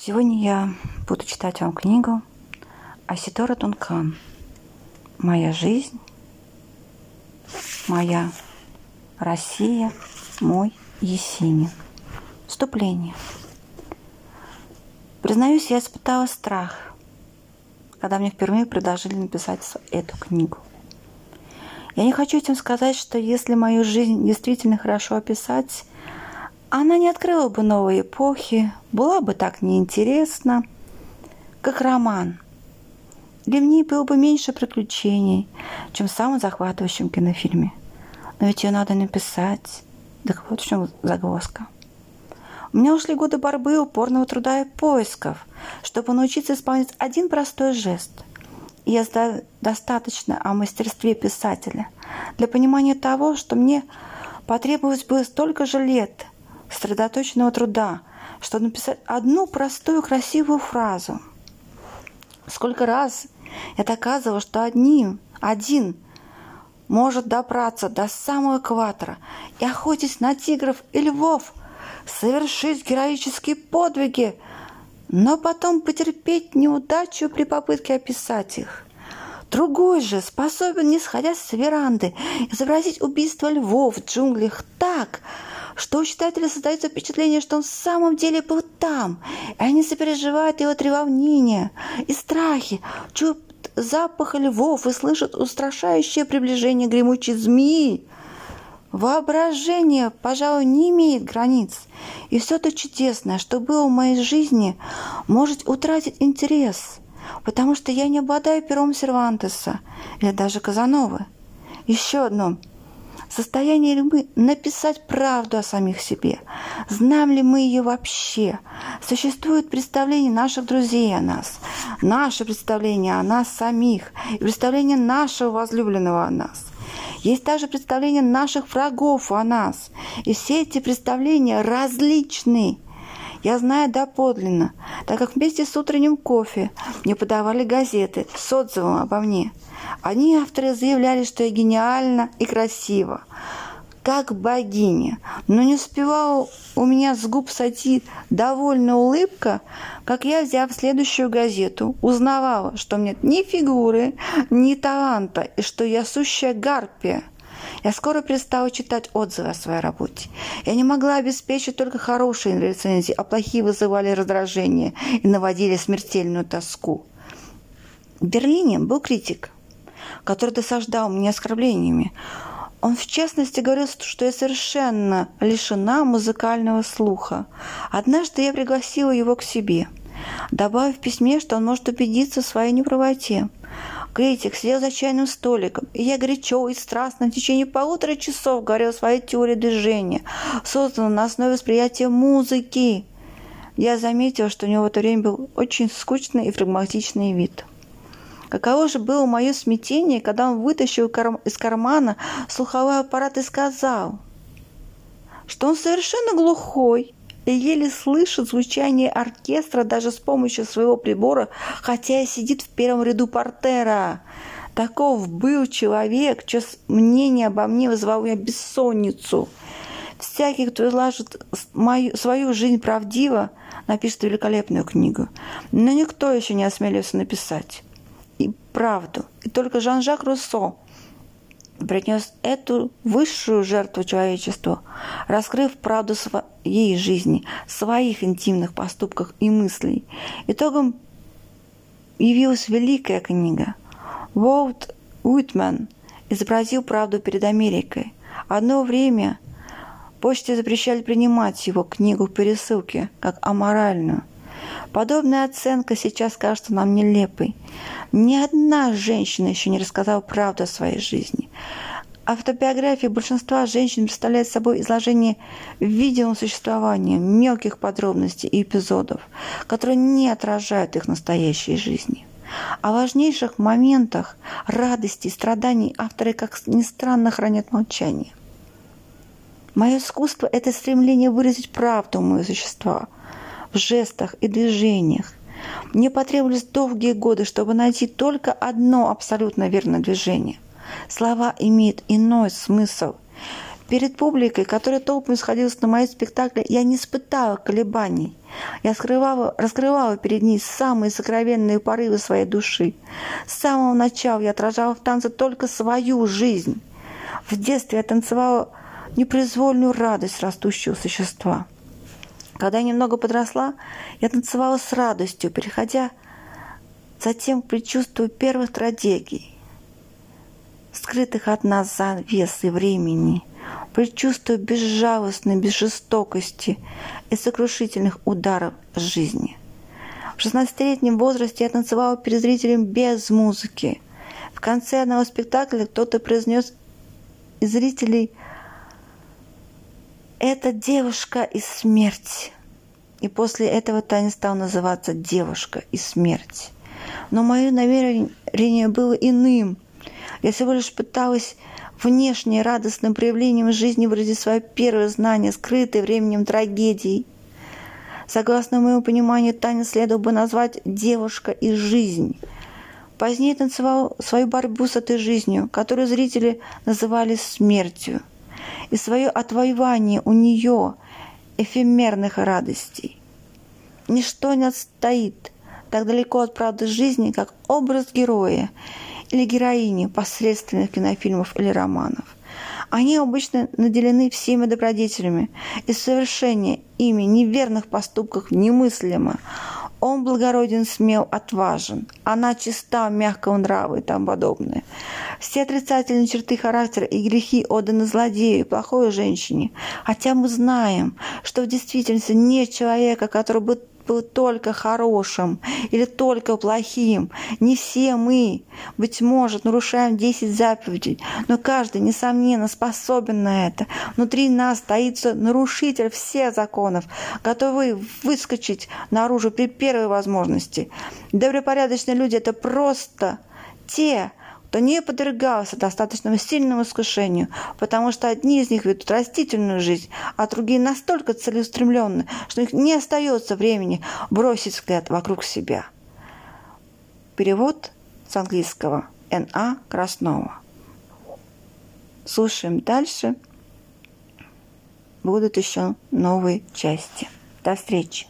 Сегодня я буду читать вам книгу Аситора Дункан «Моя жизнь, моя Россия, мой Есенин». Вступление. Признаюсь, я испытала страх, когда мне впервые предложили написать эту книгу. Я не хочу этим сказать, что если мою жизнь действительно хорошо описать, она не открыла бы новой эпохи, была бы так неинтересна, как роман. Для ней было бы меньше приключений, чем в самом захватывающем кинофильме. Но ведь ее надо написать. Так вот в чем загвоздка. У меня ушли годы борьбы, упорного труда и поисков, чтобы научиться исполнять один простой жест. И я знаю достаточно о мастерстве писателя для понимания того, что мне потребовалось бы столько же лет – сосредоточенного труда, чтобы написать одну простую красивую фразу. Сколько раз я доказывала, что одним, один может добраться до самого экватора и, охотясь на тигров и львов, совершить героические подвиги, но потом потерпеть неудачу при попытке описать их. Другой же способен, не сходя с веранды, изобразить убийство львов в джунглях так, что у читателя создается впечатление, что он в самом деле был там, и они сопереживают его треволнения и страхи, чуют запах львов и слышат устрашающее приближение гремучей змеи. Воображение, пожалуй, не имеет границ, и все то чудесное, что было в моей жизни, может утратить интерес, потому что я не обладаю пером Сервантеса или даже Казановы. Еще одно – состоянии ли мы написать правду о самих себе? Знаем ли мы ее вообще? Существует представление наших друзей о нас, наше представление о нас самих и представление нашего возлюбленного о нас. Есть также представление наших врагов о нас. И все эти представления различны. Я знаю доподлинно, так как вместе с утренним кофе мне подавали газеты с отзывом обо мне – они, авторы, заявляли, что я гениальна и красива, как богиня. Но не успевала у меня с губ сойти довольная улыбка, как я, взяв следующую газету, узнавала, что у меня ни фигуры, ни таланта, и что я сущая гарпия. Я скоро перестала читать отзывы о своей работе. Я не могла обеспечить только хорошие рецензии, а плохие вызывали раздражение и наводили смертельную тоску. В Берлине был критик – который досаждал мне оскорблениями. Он, в частности, говорил, что я совершенно лишена музыкального слуха. Однажды я пригласила его к себе, добавив в письме, что он может убедиться в своей неправоте. Критик сидел за чайным столиком, и я горячо и страстно в течение полутора часов говорил своей теории движения, созданной на основе восприятия музыки. Я заметила, что у него в это время был очень скучный и флегматичный вид. Каково же было мое смятение, когда он вытащил из кармана слуховой аппарат и сказал, что он совершенно глухой и еле слышит звучание оркестра даже с помощью своего прибора, хотя и сидит в первом ряду портера. Таков был человек, чье мнение обо мне вызывало меня бессонницу. Всякий, кто изложит мою, свою жизнь правдиво, напишет великолепную книгу. Но никто еще не осмелился написать и правду. И только Жан-Жак Руссо принес эту высшую жертву человечеству, раскрыв правду своей жизни, своих интимных поступках и мыслей. Итогом явилась великая книга. Уолт Уитман изобразил правду перед Америкой. Одно время почте запрещали принимать его книгу в пересылке, как аморальную – Подобная оценка сейчас кажется нам нелепой. Ни одна женщина еще не рассказала правду о своей жизни. Автобиография большинства женщин представляет собой изложение видимого существования, мелких подробностей и эпизодов, которые не отражают их настоящей жизни. О важнейших моментах радости и страданий авторы, как ни странно, хранят молчание. Мое искусство – это стремление выразить правду моего существа – в жестах и движениях. Мне потребовались долгие годы, чтобы найти только одно абсолютно верное движение. Слова имеют иной смысл. Перед публикой, которая толпой сходилась на мои спектакли, я не испытала колебаний. Я скрывала, раскрывала перед ней самые сокровенные порывы своей души. С самого начала я отражала в танце только свою жизнь. В детстве я танцевала непроизвольную радость растущего существа. Когда я немного подросла, я танцевала с радостью, переходя затем к предчувствию первых трагедий, скрытых от нас завесы времени, предчувствую безжалостной безжестокости и сокрушительных ударов жизни. В 16-летнем возрасте я танцевала перед зрителем без музыки. В конце одного спектакля кто-то произнес из зрителей «Это девушка и смерть». И после этого танец стал называться «Девушка и смерть». Но мое намерение было иным. Я всего лишь пыталась внешне радостным проявлением жизни выразить свое первое знание, скрытое временем трагедий. Согласно моему пониманию, танец следовало бы назвать «девушка и жизнь». Позднее танцевал свою борьбу с этой жизнью, которую зрители называли смертью, и свое отвоевание у нее эфемерных радостей. Ничто не отстоит так далеко от правды жизни, как образ героя или героини посредственных кинофильмов или романов. Они обычно наделены всеми добродетелями, и совершение ими неверных поступков немыслимо. Он благороден, смел, отважен. Она чиста, мягкого нрава и тому подобное. Все отрицательные черты характера и грехи отданы злодею, плохой женщине. Хотя мы знаем, что в действительности нет человека, который бы был только хорошим или только плохим. Не все мы, быть может, нарушаем 10 заповедей, но каждый, несомненно, способен на это. Внутри нас стоится нарушитель всех законов, готовый выскочить наружу при первой возможности. Добропорядочные люди – это просто те, то не подвергался достаточно сильному искушению, потому что одни из них ведут растительную жизнь, а другие настолько целеустремленны, что у них не остается времени бросить взгляд вокруг себя. Перевод с английского Н.А. Краснова. Слушаем дальше. Будут еще новые части. До встречи.